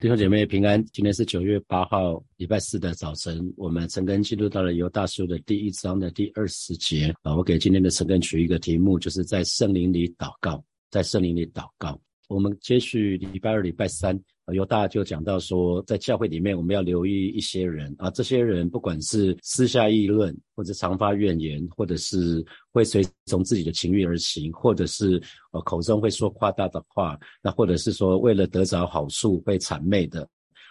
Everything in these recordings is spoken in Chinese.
弟兄姐妹平安，今天是九月八号，礼拜四的早晨，我们陈根进入到了犹大书的第一章的第二十节啊。我给今天的陈根取一个题目，就是在圣灵里祷告，在圣灵里祷告。我们接续礼拜二、礼拜三。犹大就讲到说，在教会里面，我们要留意一些人啊，这些人不管是私下议论，或者常发怨言，或者是会随从自己的情欲而行，或者是呃口中会说夸大的话，那或者是说为了得着好处被谄媚的，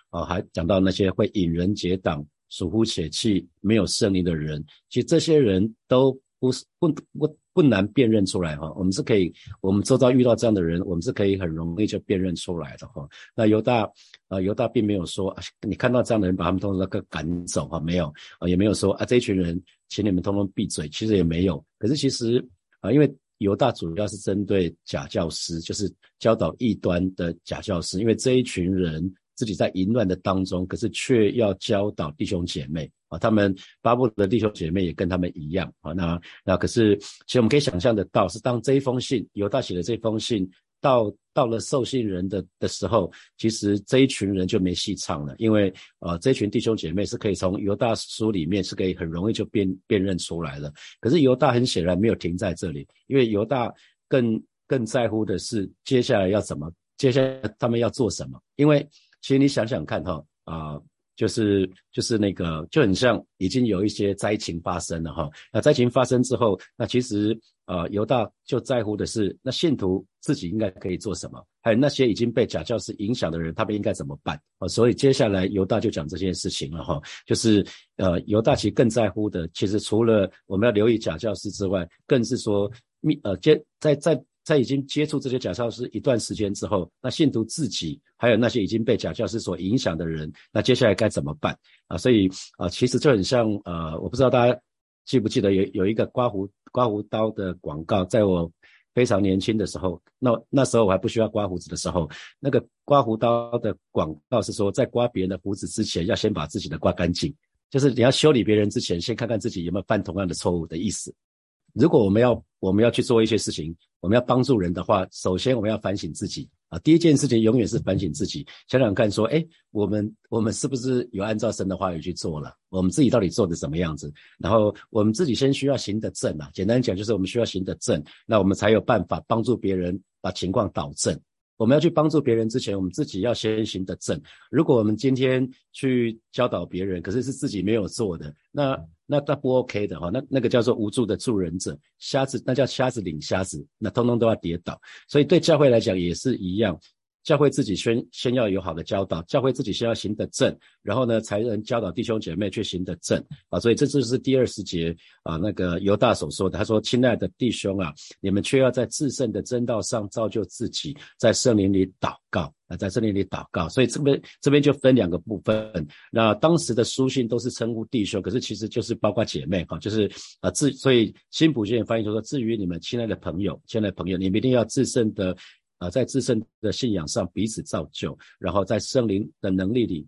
啊，还讲到那些会引人结党、疏忽且气、没有圣灵的人，其实这些人都不是不不。不难辨认出来哈，我们是可以，我们周遭遇到这样的人，我们是可以很容易就辨认出来的哈。那犹大啊，犹大并没有说，啊你看到这样的人，把他们通通都赶走哈，没有啊，也没有说啊，这一群人，请你们通通闭嘴，其实也没有。可是其实啊，因为犹大主要是针对假教师，就是教导异端的假教师，因为这一群人。自己在淫乱的当中，可是却要教导弟兄姐妹啊，他们巴布的弟兄姐妹也跟他们一样啊。那那可是，其实我们可以想象得到，是当这一封信犹大写的这封信到到了受信人的的时候，其实这一群人就没戏唱了，因为啊，这群弟兄姐妹是可以从犹大书里面是可以很容易就辨辨认出来了。可是犹大很显然没有停在这里，因为犹大更更在乎的是接下来要怎么，接下来他们要做什么，因为。其实你想想看哈，啊，就是就是那个就很像已经有一些灾情发生了哈。那灾情发生之后，那其实呃犹大就在乎的是那信徒自己应该可以做什么，还有那些已经被假教师影响的人，他们应该怎么办啊？所以接下来犹大就讲这件事情了哈。就是呃犹大其实更在乎的，其实除了我们要留意假教师之外，更是说密呃接在在。在已经接触这些假教师一段时间之后，那信徒自己还有那些已经被假教师所影响的人，那接下来该怎么办啊？所以啊，其实就很像呃，我不知道大家记不记得有有一个刮胡刮胡刀的广告，在我非常年轻的时候，那那时候我还不需要刮胡子的时候，那个刮胡刀的广告是说，在刮别人的胡子之前，要先把自己的刮干净，就是你要修理别人之前，先看看自己有没有犯同样的错误的意思。如果我们要我们要去做一些事情，我们要帮助人的话，首先我们要反省自己啊。第一件事情永远是反省自己，想想看，说，哎，我们我们是不是有按照神的话语去做了？我们自己到底做的什么样子？然后我们自己先需要行得正啊。简单讲，就是我们需要行得正，那我们才有办法帮助别人把情况导正。我们要去帮助别人之前，我们自己要先行的正。如果我们今天去教导别人，可是是自己没有做的，那那那不 OK 的哈。那那个叫做无助的助人者，瞎子那叫瞎子领瞎子，那通通都要跌倒。所以对教会来讲也是一样。教会自己先先要有好的教导，教会自己先要行得正，然后呢才能教导弟兄姐妹去行得正啊。所以这就是第二十节啊，那个犹大所说的，他说：“亲爱的弟兄啊，你们却要在至圣的真道上造就自己，在圣灵里祷告啊，在圣灵里祷告。”所以这边这边就分两个部分。那当时的书信都是称呼弟兄，可是其实就是包括姐妹哈，就是啊至所以新普卷翻译就说：“至于你们亲爱的朋友，亲爱的朋友，你们一定要至圣的。”啊，在自身的信仰上彼此造就，然后在圣灵的能力里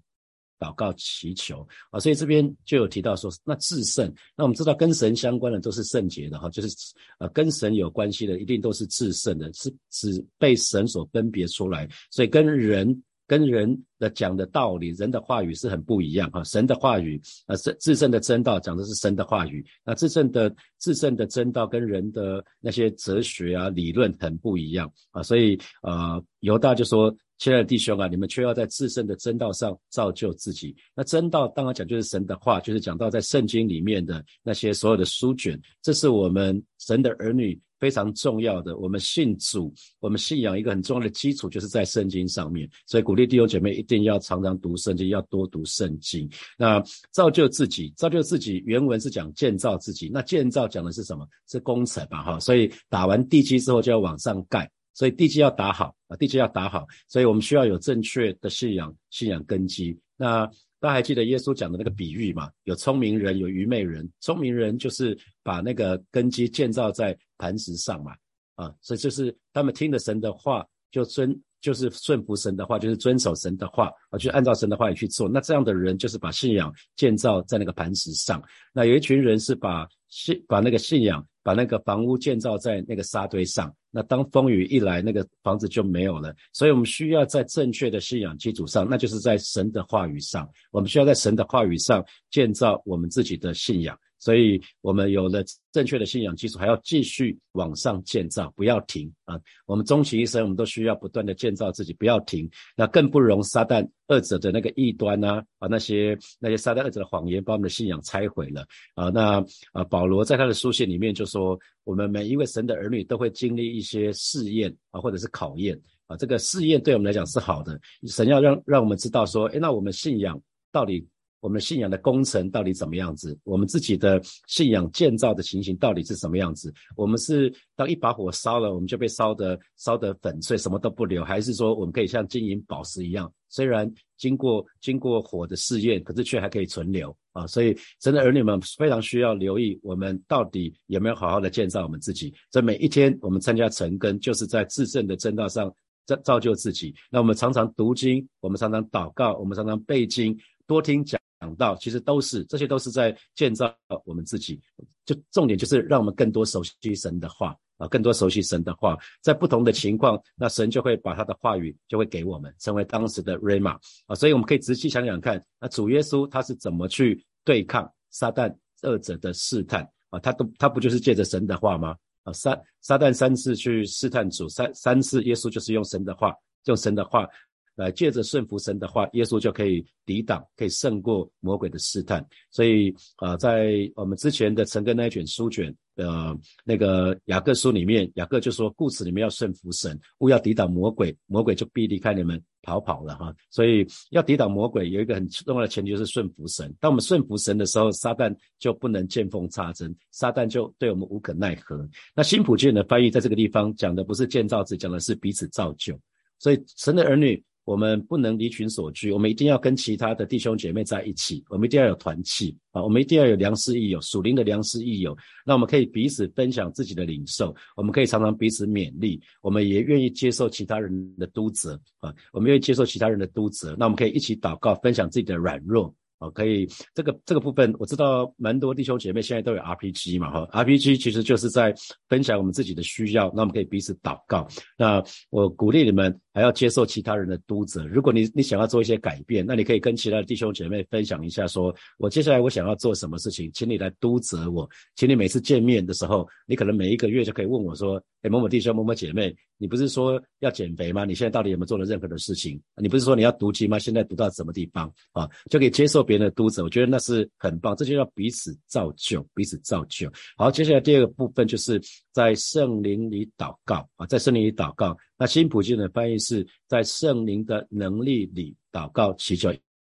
祷告祈求啊，所以这边就有提到说，那至圣，那我们知道跟神相关的都是圣洁的哈，就是呃跟神有关系的一定都是至圣的，是指被神所分别出来，所以跟人。跟人的讲的道理，人的话语是很不一样哈。神的话语，啊，自自圣的真道讲的是神的话语，那自圣的自圣的真道跟人的那些哲学啊理论很不一样啊。所以啊，犹大就说：“亲爱的弟兄啊，你们却要在自圣的真道上造就自己。那真道当然讲就是神的话，就是讲到在圣经里面的那些所有的书卷，这是我们神的儿女。”非常重要的，我们信主，我们信仰一个很重要的基础，就是在圣经上面。所以鼓励弟兄姐妹一定要常常读圣经，要多读圣经。那造就自己，造就自己，原文是讲建造自己。那建造讲的是什么？是工程吧？哈，所以打完地基之后就要往上盖，所以地基要打好啊，地基要打好。所以我们需要有正确的信仰，信仰根基。那。大家还记得耶稣讲的那个比喻吗？有聪明人，有愚昧人。聪明人就是把那个根基建造在磐石上嘛，啊，所以就是他们听了神的话，就遵，就是顺服神的话，就是遵守神的话，啊，就按照神的话语去做。那这样的人就是把信仰建造在那个磐石上。那有一群人是把信，把那个信仰把那个房屋建造在那个沙堆上，那当风雨一来，那个房子就没有了。所以我们需要在正确的信仰基础上，那就是在神的话语上，我们需要在神的话语上建造我们自己的信仰。所以，我们有了正确的信仰基础，还要继续往上建造，不要停啊！我们终其一生，我们都需要不断的建造自己，不要停。那更不容撒旦二者的那个异端呐，啊，那些那些撒旦二者的谎言，把我们的信仰拆毁了啊！那啊，保罗在他的书信里面就说，我们每一位神的儿女都会经历一些试验啊，或者是考验啊。这个试验对我们来讲是好的，神要让让我们知道说，诶，那我们信仰到底。我们信仰的工程到底怎么样子？我们自己的信仰建造的情形到底是什么样子？我们是当一把火烧了，我们就被烧得烧得粉碎，什么都不留，还是说我们可以像金银宝石一样，虽然经过经过火的试验，可是却还可以存留啊？所以，真的儿女们非常需要留意，我们到底有没有好好的建造我们自己？所以每一天我们参加成根，就是在自证的正道上造造就自己。那我们常常读经，我们常常祷告，我们常常背经，多听讲。讲到，其实都是这些，都是在建造我们自己。就重点就是让我们更多熟悉神的话啊，更多熟悉神的话，在不同的情况，那神就会把他的话语就会给我们，成为当时的 rama 啊。所以我们可以仔细想想看，那主耶稣他是怎么去对抗撒旦二者的试探啊？他都他不就是借着神的话吗？啊，撒撒旦三次去试探主，三三次耶稣就是用神的话，用神的话。来借着顺服神的话，耶稣就可以抵挡，可以胜过魔鬼的试探。所以啊，在我们之前的陈根那一卷书卷的那个雅各书里面，雅各就说，故事里面要顺服神，勿要抵挡魔鬼，魔鬼就必离开你们逃跑了哈。所以要抵挡魔鬼，有一个很重要的前提就是顺服神。当我们顺服神的时候，撒旦就不能见缝插针，撒旦就对我们无可奈何。那新普卷的翻译在这个地方讲的不是建造，只讲的是彼此造就。所以神的儿女。我们不能离群所居，我们一定要跟其他的弟兄姐妹在一起，我们一定要有团契啊，我们一定要有良师益友，属灵的良师益友。那我们可以彼此分享自己的领受，我们可以常常彼此勉励，我们也愿意接受其他人的督责啊，我们愿意接受其他人的督责。那我们可以一起祷告，分享自己的软弱。哦，可以，这个这个部分我知道，蛮多弟兄姐妹现在都有 RPG 嘛，哈，RPG 其实就是在分享我们自己的需要，那我们可以彼此祷告。那我鼓励你们还要接受其他人的督责。如果你你想要做一些改变，那你可以跟其他的弟兄姐妹分享一下，说我接下来我想要做什么事情，请你来督责我。请你每次见面的时候，你可能每一个月就可以问我说，哎，某某弟兄、某某姐妹。你不是说要减肥吗？你现在到底有没有做了任何的事情？你不是说你要读经吗？现在读到什么地方啊？就可以接受别人的督责，我觉得那是很棒。这就叫彼此造就，彼此造就。好，接下来第二个部分就是在圣灵里祷告啊，在圣灵里祷告。那新普京的翻译是在圣灵的能力里祷告祈求。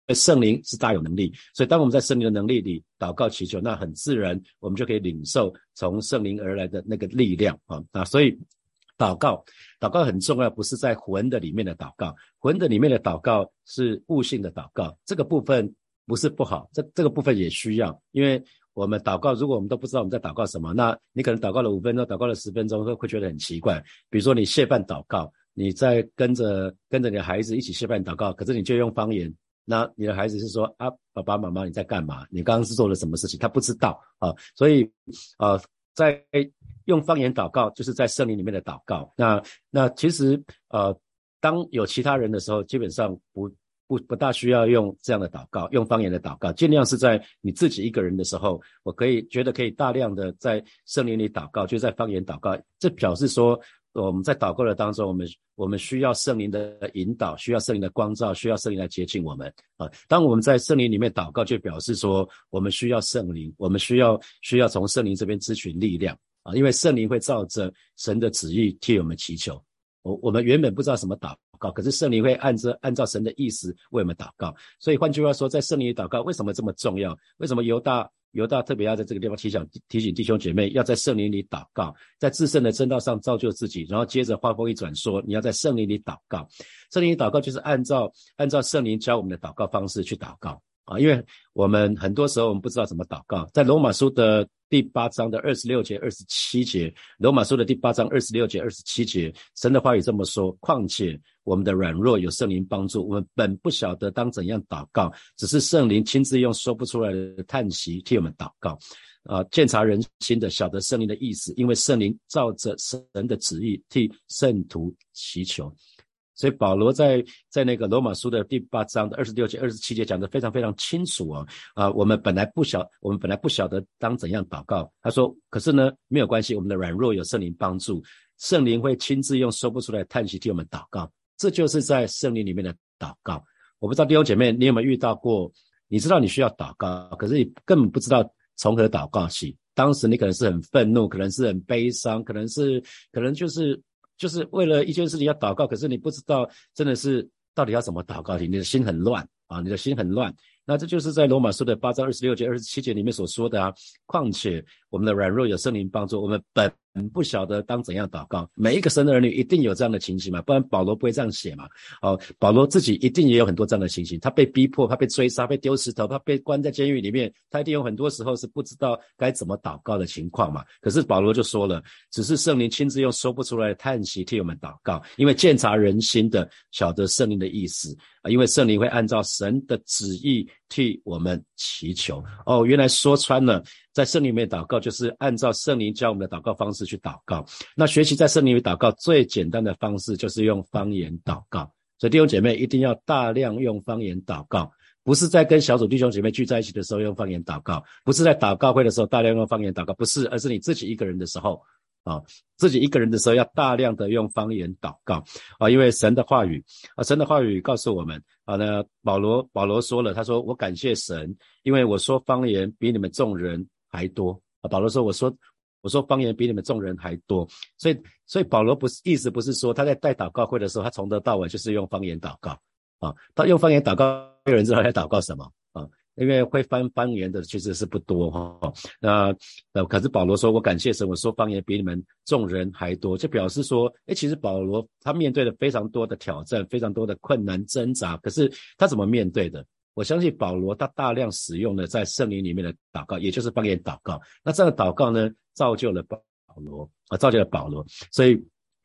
圣灵是大有能力，所以当我们在圣灵的能力里祷告祈求，那很自然，我们就可以领受从圣灵而来的那个力量啊那，所以。祷告，祷告很重要，不是在魂的里面的祷告，魂的里面的祷告是悟性的祷告，这个部分不是不好，这这个部分也需要，因为我们祷告，如果我们都不知道我们在祷告什么，那你可能祷告了五分钟，祷告了十分钟，会会觉得很奇怪。比如说你谢饭祷告，你在跟着跟着你的孩子一起谢饭祷告，可是你就用方言，那你的孩子是说啊，爸爸妈妈你在干嘛？你刚刚是做了什么事情？他不知道啊，所以啊。在用方言祷告，就是在圣灵里面的祷告。那那其实呃，当有其他人的时候，基本上不不不大需要用这样的祷告，用方言的祷告，尽量是在你自己一个人的时候，我可以觉得可以大量的在圣灵里祷告，就在方言祷告。这表示说。我们在祷告的当中，我们我们需要圣灵的引导，需要圣灵的光照，需要圣灵来接近我们啊。当我们在圣灵里面祷告，就表示说我们需要圣灵，我们需要需要从圣灵这边咨询力量啊。因为圣灵会照着神的旨意替我们祈求。我我们原本不知道什么祷告，可是圣灵会按着按照神的意思为我们祷告。所以换句话说，在圣灵里祷告为什么这么重要？为什么犹大？犹大特别要在这个地方提醒提醒弟兄姐妹，要在圣灵里祷告，在自圣的正道上造就自己。然后接着话锋一转说，你要在圣灵里祷告。圣灵里祷告就是按照按照圣灵教我们的祷告方式去祷告啊，因为我们很多时候我们不知道怎么祷告。在罗马书的第八章的二十六节、二十七节，罗马书的第八章二十六节、二十七节，神的话语这么说：况且我们的软弱有圣灵帮助，我们本不晓得当怎样祷告，只是圣灵亲自用说不出来的叹息替我们祷告。啊，鉴察人心的，晓得圣灵的意思，因为圣灵照着神的旨意替圣徒祈求。所以保罗在在那个罗马书的第八章的二十六节、二十七节讲的非常非常清楚啊啊，我们本来不晓，我们本来不晓得当怎样祷告。他说，可是呢，没有关系，我们的软弱有圣灵帮助，圣灵会亲自用说不出来叹息替我们祷告。这就是在圣灵里面的祷告。我不知道弟兄姐妹，你有没有遇到过？你知道你需要祷告，可是你根本不知道从何祷告起。当时你可能是很愤怒，可能是很悲伤，可能是可能就是。就是为了一件事情要祷告，可是你不知道真的是到底要怎么祷告，你你的心很乱啊，你的心很乱。那这就是在罗马书的八章二十六节、二十七节里面所说的啊。况且我们的软弱有圣灵帮助，我们本。不晓得当怎样祷告，每一个神的儿女一定有这样的情形嘛，不然保罗不会这样写嘛。哦，保罗自己一定也有很多这样的情形，他被逼迫，他被追杀，被丢石头，他被关在监狱里面，他一定有很多时候是不知道该怎么祷告的情况嘛。可是保罗就说了，只是圣灵亲自用说不出来的叹息替我们祷告，因为鉴察人心的晓得圣灵的意思啊，因为圣灵会按照神的旨意替我们祈求。哦，原来说穿了。在圣灵里面祷告，就是按照圣灵教我们的祷告方式去祷告。那学习在圣灵里祷告最简单的方式，就是用方言祷告。所以弟兄姐妹一定要大量用方言祷告，不是在跟小组弟兄姐妹聚在一起的时候用方言祷告，不是在祷告会的时候大量用方言祷告，不是，而是你自己一个人的时候啊，自己一个人的时候要大量的用方言祷告啊，因为神的话语啊，神的话语告诉我们啊，那保罗保罗说了，他说我感谢神，因为我说方言比你们众人。还多啊！保罗说：“我说，我说方言比你们众人还多。”所以，所以保罗不是意思不是说他在带祷告会的时候，他从头到尾就是用方言祷告啊。他用方言祷告，没有人知道他在祷告什么啊？因为会翻方言的其实是不多哈。那呃，可是保罗说：“我感谢神，我说方言比你们众人还多。”就表示说，哎，其实保罗他面对了非常多的挑战，非常多的困难挣扎。可是他怎么面对的？我相信保罗他大量使用的在圣灵里面的祷告，也就是方言祷告。那这样的祷告呢，造就了保罗啊，造就了保罗。所以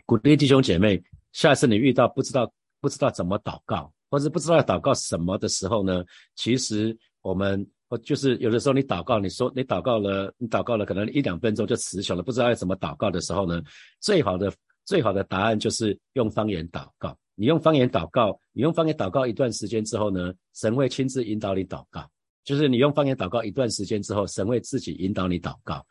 鼓励弟兄姐妹，下次你遇到不知道不知道怎么祷告，或者不知道要祷告什么的时候呢，其实我们就是有的时候你祷告，你说你祷告了，你祷告了可能一两分钟就词穷了，不知道要怎么祷告的时候呢，最好的最好的答案就是用方言祷告。你用方言祷告，你用方言祷告一段时间之后呢，神会亲自引导你祷告。就是你用方言祷告一段时间之后，神会自己引导你祷告。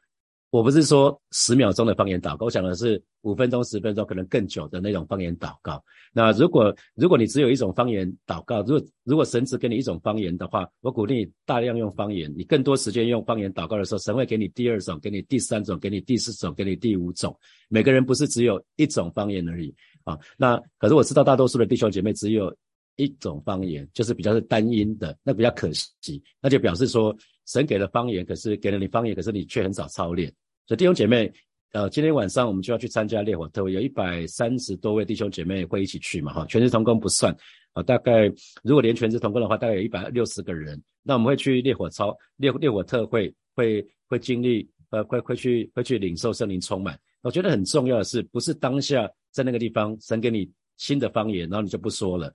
我不是说十秒钟的方言祷告，我讲的是五分钟、十分钟，可能更久的那种方言祷告。那如果如果你只有一种方言祷告，如果如果神只给你一种方言的话，我鼓励你大量用方言。你更多时间用方言祷告的时候，神会给你第二种，给你第三种，给你第四种，给你第五种。每个人不是只有一种方言而已。啊，那可是我知道大多数的弟兄姐妹只有一种方言，就是比较是单音的，那比较可惜。那就表示说，神给了方言，可是给了你方言，可是你却很少操练。所以弟兄姐妹，呃，今天晚上我们就要去参加烈火特会，有一百三十多位弟兄姐妹会一起去嘛，哈，全职同工不算啊，大概如果连全职同工的话，大概有一百六十个人。那我们会去烈火操烈烈火特会，会会经历，呃，会会去会去领受圣灵充满。我觉得很重要的是，不是当下。在那个地方，神给你新的方言，然后你就不说了。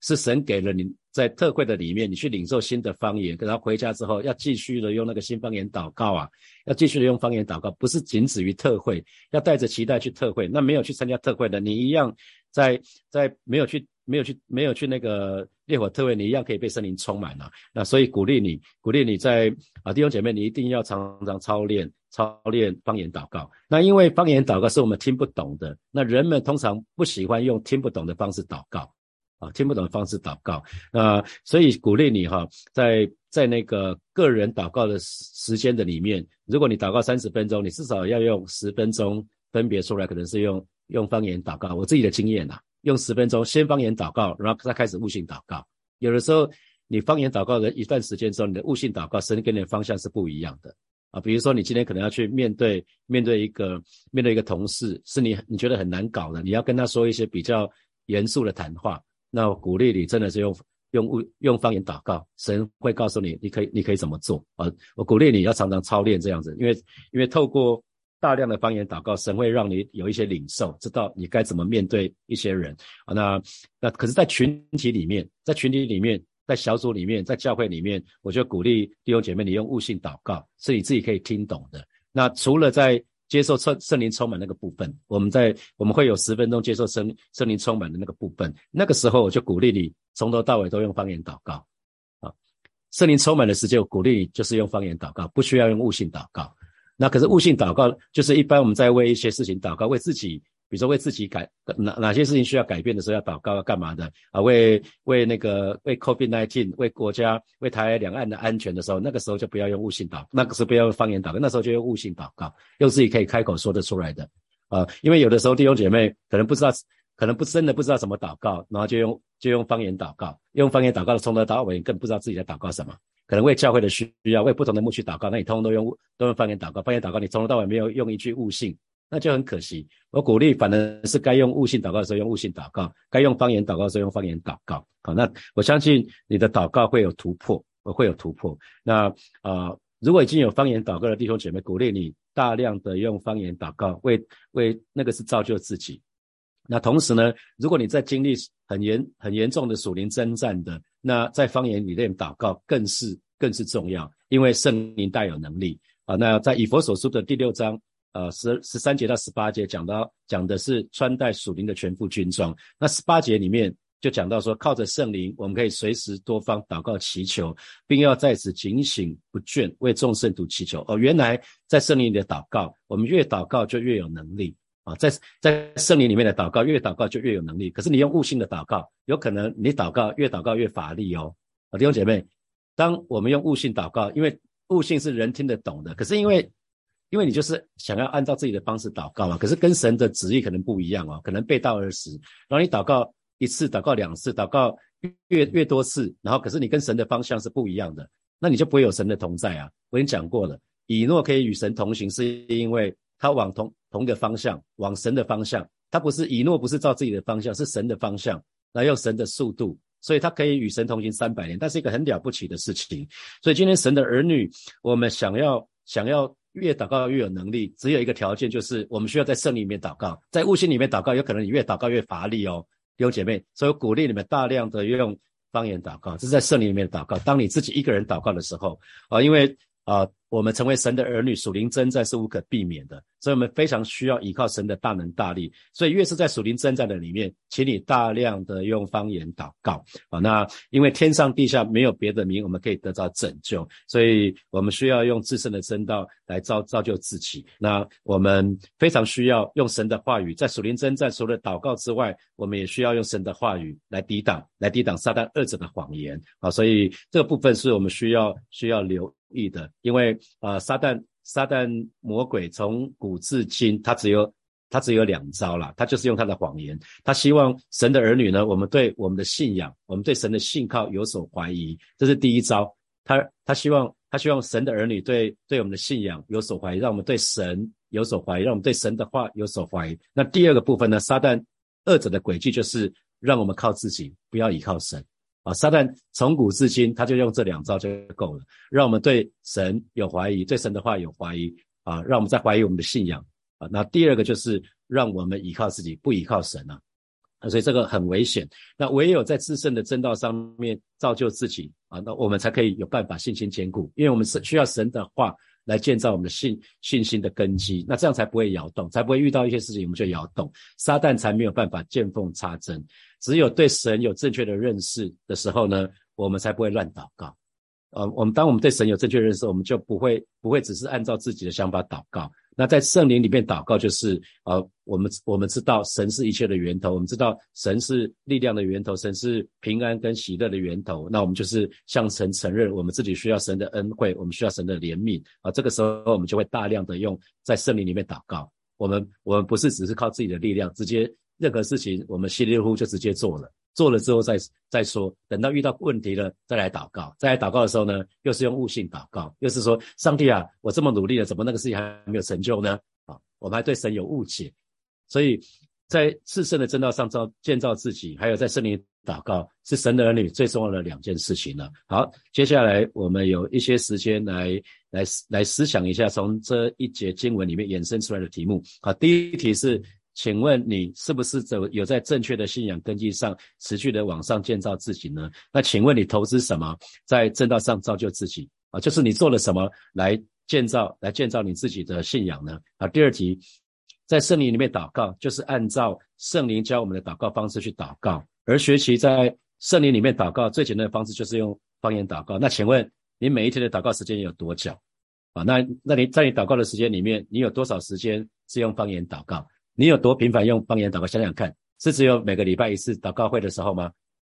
是神给了你在特会的里面，你去领受新的方言，然后回家之后要继续的用那个新方言祷告啊，要继续的用方言祷告，不是仅止于特会，要带着期待去特会。那没有去参加特会的，你一样在在没有去没有去没有去那个烈火特会，你一样可以被圣灵充满了。那所以鼓励你，鼓励你在啊弟兄姐妹，你一定要常常操练。操练方言祷告，那因为方言祷告是我们听不懂的，那人们通常不喜欢用听不懂的方式祷告啊，听不懂的方式祷告，那所以鼓励你哈，在在那个个人祷告的时时间的里面，如果你祷告三十分钟，你至少要用十分钟分别出来，可能是用用方言祷告。我自己的经验呐，用十分钟先方言祷告，然后再开始悟性祷告。有的时候你方言祷告的一段时间之后，你的悟性祷告神给你的方向是不一样的。啊，比如说你今天可能要去面对面对一个面对一个同事，是你你觉得很难搞的，你要跟他说一些比较严肃的谈话，那我鼓励你真的是用用物用方言祷告，神会告诉你，你可以你可以怎么做啊？我鼓励你要常常操练这样子，因为因为透过大量的方言祷告，神会让你有一些领受，知道你该怎么面对一些人啊。那那可是，在群体里面，在群体里面，在小组里面，在教会里面，我就鼓励弟兄姐妹，你用悟性祷告，是你自己可以听懂的。那除了在接受圣圣灵充满那个部分，我们在我们会有十分钟接受圣圣灵充满的那个部分。那个时候我就鼓励你从头到尾都用方言祷告啊。圣灵充满的时间，我鼓励你就是用方言祷告，不需要用悟性祷告。那可是悟性祷告，就是一般我们在为一些事情祷告，为自己。比如说为自己改哪哪些事情需要改变的时候要祷告要干嘛的啊？为为那个为 COVID nineteen 为国家为台两岸的安全的时候，那个时候就不要用悟性祷，那个时候不要用方言祷告，那时候就用悟性祷告，用自己可以开口说得出来的啊。因为有的时候弟兄姐妹可能不知道，可能不真的不知道怎么祷告，然后就用就用方言祷告，用方言祷告的从头到尾更不知道自己在祷告什么。可能为教会的需要，为不同的牧区祷告，那你通通都用都用方言祷告，方言祷告你从头到尾没有用一句悟性。那就很可惜。我鼓励，反而是该用悟性祷告的时候用悟性祷告，该用方言祷告的时候用方言祷告。好，那我相信你的祷告会有突破，会有突破。那啊，如果已经有方言祷告的弟兄姐妹，鼓励你大量的用方言祷告，为为那个是造就自己。那同时呢，如果你在经历很严很严重的属灵征战的，那在方言里面祷告更是更是重要，因为圣灵带有能力啊。那在以佛所书的第六章。呃，十十三节到十八节讲到讲的是穿戴属灵的全副军装。那十八节里面就讲到说，靠着圣灵，我们可以随时多方祷告祈求，并要在此警醒不倦，为众圣徒祈求。哦，原来在圣灵里的祷告，我们越祷告就越有能力啊！在在圣灵里面的祷告，越祷告就越有能力。可是你用悟性的祷告，有可能你祷告越祷告越乏力哦。啊，弟兄姐妹，当我们用悟性祷告，因为悟性是人听得懂的，可是因为因为你就是想要按照自己的方式祷告嘛，可是跟神的旨意可能不一样哦，可能背道而驰。然后你祷告一次，祷告两次，祷告越越多次，然后可是你跟神的方向是不一样的，那你就不会有神的同在啊。我已经讲过了，以诺可以与神同行，是因为他往同同一个方向，往神的方向。他不是以诺，不是照自己的方向，是神的方向，来用神的速度，所以他可以与神同行三百年，但是一个很了不起的事情。所以今天神的儿女，我们想要想要。越祷告越有能力，只有一个条件，就是我们需要在圣灵里面祷告，在悟性里面祷告，有可能你越祷告越乏力哦，弟兄姐妹，所以鼓励你们大量的用方言祷告，这是在圣灵里面祷告。当你自己一个人祷告的时候啊，因为啊。我们成为神的儿女，属灵征战是无可避免的，所以我们非常需要依靠神的大能大力。所以越是在属灵征战的里面，请你大量的用方言祷告啊。那因为天上地下没有别的名，我们可以得到拯救，所以我们需要用自身的真道来造造就自己。那我们非常需要用神的话语，在属灵征战除了祷告之外，我们也需要用神的话语来抵挡，来抵挡撒旦二者的谎言啊。所以这个部分是我们需要需要留。意的，因为啊，撒旦撒旦魔鬼从古至今，他只有他只有两招了，他就是用他的谎言，他希望神的儿女呢，我们对我们的信仰，我们对神的信靠有所怀疑，这是第一招。他他希望他希望神的儿女对对我们的信仰有所怀疑，让我们对神有所怀疑，让我们对神的话有所怀疑。那第二个部分呢，撒旦二者的轨迹就是让我们靠自己，不要依靠神。啊，撒旦从古至今，他就用这两招就够了，让我们对神有怀疑，对神的话有怀疑啊，让我们在怀疑我们的信仰啊。那第二个就是让我们依靠自己，不依靠神啊。啊，所以这个很危险。那唯有在自身的正道上面造就自己啊，那我们才可以有办法信心坚固，因为我们是需要神的话来建造我们的信信心的根基，那这样才不会摇动，才不会遇到一些事情我们就摇动，撒旦才没有办法见缝插针。只有对神有正确的认识的时候呢，我们才不会乱祷告。呃，我们当我们对神有正确认识，我们就不会不会只是按照自己的想法祷告。那在圣灵里面祷告，就是呃，我们我们知道神是一切的源头，我们知道神是力量的源头，神是平安跟喜乐的源头。那我们就是向神承认，我们自己需要神的恩惠，我们需要神的怜悯啊。这个时候，我们就会大量的用在圣灵里面祷告。我们我们不是只是靠自己的力量直接。任何事情，我们稀里糊涂就直接做了，做了之后再再说，等到遇到问题了再来祷告，再来祷告的时候呢，又是用悟性祷告，又是说上帝啊，我这么努力了，怎么那个事情还没有成就呢？啊，我们还对神有误解，所以在自身的正道上造建造自己，还有在圣灵祷告，是神的儿女最重要的两件事情了。好，接下来我们有一些时间来来来思想一下，从这一节经文里面衍生出来的题目。好，第一题是，请问你是不是走有在正确的信仰根基上持续的往上建造自己呢？那请问你投资什么在正道上造就自己啊？就是你做了什么来建造来建造你自己的信仰呢？啊，第二题。在圣灵里面祷告，就是按照圣灵教我们的祷告方式去祷告。而学习在圣灵里面祷告最简单的方式就是用方言祷告。那请问你每一天的祷告时间有多久？啊，那那你在你祷告的时间里面，你有多少时间是用方言祷告？你有多频繁用方言祷告？想想看，是只有每个礼拜一次祷告会的时候吗？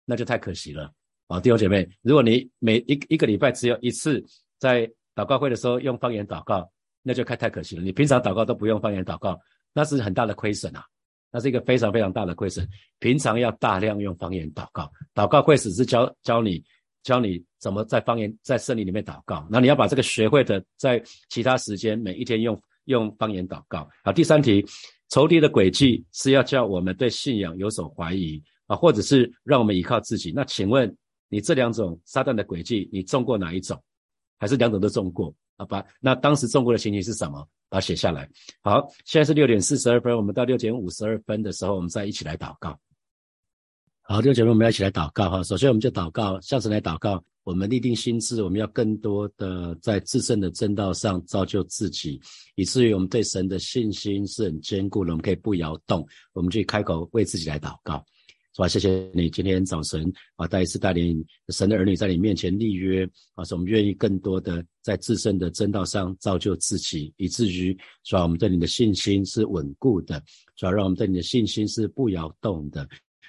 那就太可惜了。啊，弟兄姐妹，如果你每一一个礼拜只有一次在祷告会的时候用方言祷告，那就太太可惜了。你平常祷告都不用方言祷告。那是很大的亏损啊，那是一个非常非常大的亏损。平常要大量用方言祷告，祷告会只是教教你教你怎么在方言在圣灵里面祷告。那你要把这个学会的，在其他时间每一天用用方言祷告。好，第三题，仇敌的诡计是要叫我们对信仰有所怀疑啊，或者是让我们依靠自己。那请问你这两种撒旦的诡计，你中过哪一种？还是两种都中过？好吧，那当时中过的情形是什么？把它写下来。好，现在是六点四十二分，我们到六点五十二分的时候，我们再一起来祷告。好，弟兄姐妹，我们要一起来祷告哈。首先，我们就祷告，向神来祷告。我们立定心志，我们要更多的在自身的正道上造就自己，以至于我们对神的信心是很坚固的，我们可以不摇动。我们去开口为自己来祷告。是吧？谢谢你今天早晨啊，再一次带领神的儿女在你面前立约啊，是我们愿意更多的在自身的正道上造就自己，以至于是吧？我们对你的信心是稳固的，是吧？让我们对你的信心是不摇动的。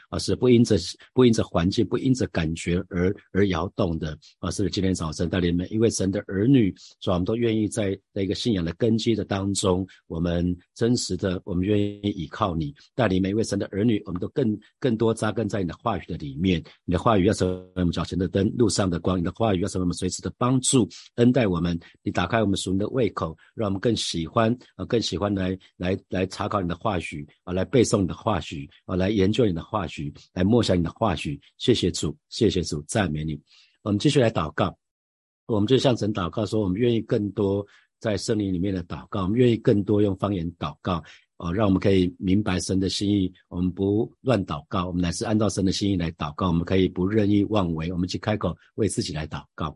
啊，是不因着不因着环境，不因着感觉而而摇动的啊！是今天早晨带领每一位神的儿女，所以我们都愿意在在一个信仰的根基的当中，我们真实的，我们愿意依靠你带领每一位神的儿女，我们都更更多扎根在你的话语的里面。你的话语要成为我们脚前的灯，路上的光；你的话语要成为我们随时的帮助，恩待我们。你打开我们属灵的胃口，让我们更喜欢啊，更喜欢来来来查考你的话语啊，来背诵你的话语啊，来研究你的话语。来默想你的话语，谢谢主，谢谢主，赞美你。我们继续来祷告，我们就向神祷告说，我们愿意更多在圣灵里面的祷告，我们愿意更多用方言祷告，哦，让我们可以明白神的心意。我们不乱祷告，我们乃是按照神的心意来祷告。我们可以不任意妄为，我们去开口为自己来祷告。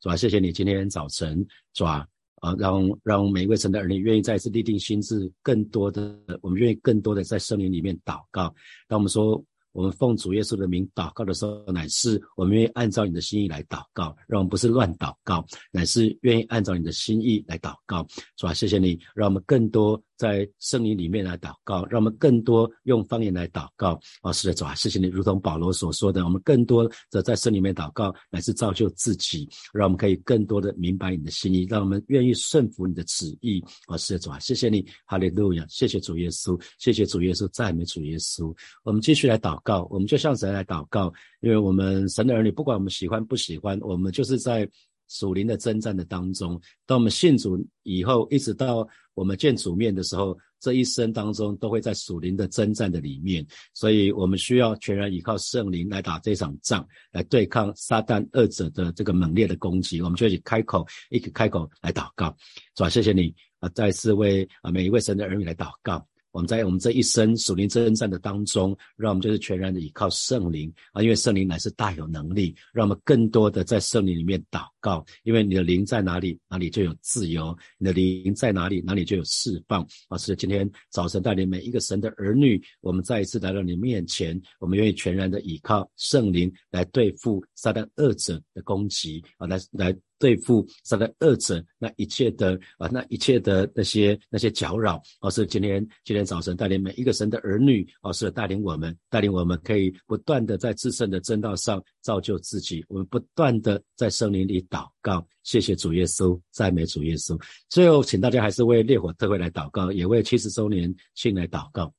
主啊，谢谢你今天早晨，主啊。啊，让让每一位神的儿女愿意再次立定心智，更多的，我们愿意更多的在圣灵里面祷告。当我们说。我们奉主耶稣的名祷告的时候，乃是我们愿意按照你的心意来祷告，让我们不是乱祷告，乃是愿意按照你的心意来祷告。主啊，谢谢你，让我们更多。在圣灵里面来祷告，让我们更多用方言来祷告。哦，是的，主啊，谢谢你，如同保罗所说的，我们更多的在圣里面祷告，乃是造就自己，让我们可以更多的明白你的心意，让我们愿意顺服你的旨意。哦，是的，主啊，谢谢你，哈利路亚，谢谢主耶稣，谢谢主耶稣，赞美主耶稣。我们继续来祷告，我们就向神来祷告，因为我们神的儿女，不管我们喜欢不喜欢，我们就是在。属灵的征战的当中，当我们信主以后，一直到我们见主面的时候，这一生当中都会在属灵的征战的里面，所以我们需要全然依靠圣灵来打这场仗，来对抗撒旦二者的这个猛烈的攻击。我们就一起开口，一起开口来祷告，主啊，谢谢你啊，再次为啊每一位神的儿女来祷告。我们在我们这一生属灵征战的当中，让我们就是全然的依靠圣灵啊，因为圣灵乃是大有能力，让我们更多的在圣灵里面祷告。因为你的灵在哪里，哪里就有自由；你的灵在哪里，哪里就有释放。啊，是今天早晨带领每一个神的儿女，我们再一次来到你面前，我们愿意全然的依靠圣灵来对付撒旦恶者的攻击啊，来来。对付撒旦恶者那一切的啊，那一切的那些那些搅扰，而是今天今天早晨带领每一个神的儿女，而是带领我们带领我们可以不断的在自身的正道上造就自己，我们不断的在圣灵里祷告，谢谢主耶稣，赞美主耶稣。最后，请大家还是为烈火特会来祷告，也为七十周年庆来祷告。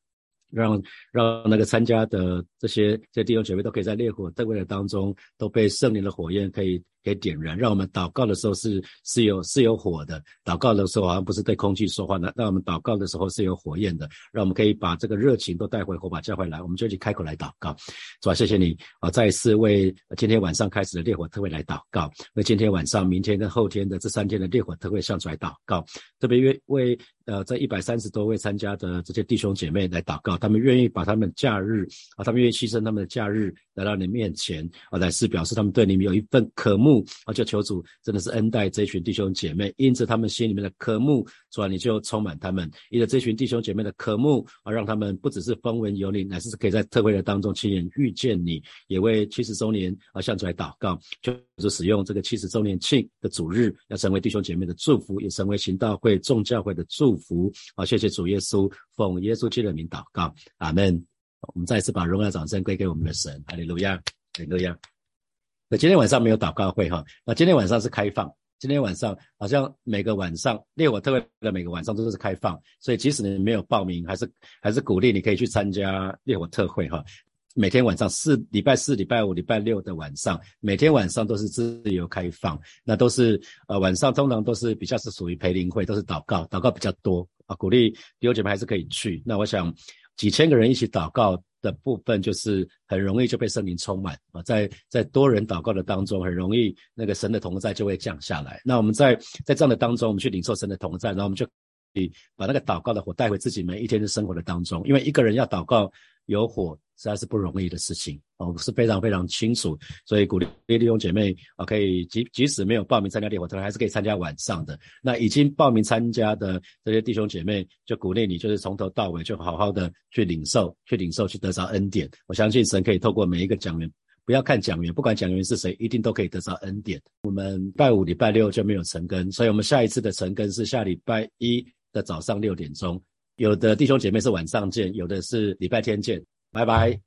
让让那个参加的这些这些弟兄姐妹都可以在烈火特会的当中都被圣灵的火焰可以。给点燃，让我们祷告的时候是是有是有火的。祷告的时候好像不是对空气说话的，那我们祷告的时候是有火焰的，让我们可以把这个热情都带回火把教会来。我们就去开口来祷告，主啊，谢谢你啊！再一次为今天晚上开始的烈火特会来祷告，为今天晚上、明天跟后天的这三天的烈火特会向出来祷告，特别为为呃这一百三十多位参加的这些弟兄姐妹来祷告，他们愿意把他们假日啊，他们愿意牺牲他们的假日来到你面前啊，来是表示他们对你们有一份渴慕。啊，就求主真的是恩待这群弟兄姐妹，因着他们心里面的渴慕，主啊，你就充满他们；因着这群弟兄姐妹的渴慕，啊，让他们不只是风闻有你，乃是可以在特会的当中亲眼遇见你，也为七十周年啊向主来祷告，就是使用这个七十周年庆的主日，要成为弟兄姐妹的祝福，也成为行道会众教会的祝福。好，谢谢主耶稣，奉耶稣基督的名祷告，阿门。我们再一次把荣耀掌声归给我们的神，哈利路亚，哈利路亚。那今天晚上没有祷告会哈，那今天晚上是开放。今天晚上好像每个晚上烈火特会的每个晚上都是开放，所以即使你没有报名，还是还是鼓励你可以去参加烈火特会哈。每天晚上四礼拜四、礼拜五、礼拜六的晚上，每天晚上都是自由开放，那都是呃晚上通常都是比较是属于培灵会，都是祷告，祷告比较多啊，鼓励弟兄姐妹还是可以去。那我想几千个人一起祷告。的部分就是很容易就被圣灵充满啊，在在多人祷告的当中，很容易那个神的同在就会降下来。那我们在在这样的当中，我们去领受神的同在，然后我们就可以把那个祷告的火带回自己每一天的生活的当中，因为一个人要祷告有火。实在是不容易的事情哦，是非常非常清楚，所以鼓励弟兄姐妹啊，可以即即使没有报名参加烈火特还是可以参加晚上的。那已经报名参加的这些弟兄姐妹，就鼓励你，就是从头到尾就好好的去领受，去领受，去得着恩典。我相信神可以透过每一个讲员，不要看讲员，不管讲员是谁，一定都可以得着恩典。我们拜五、礼拜六就没有成根，所以我们下一次的成根是下礼拜一的早上六点钟。有的弟兄姐妹是晚上见，有的是礼拜天见。拜拜。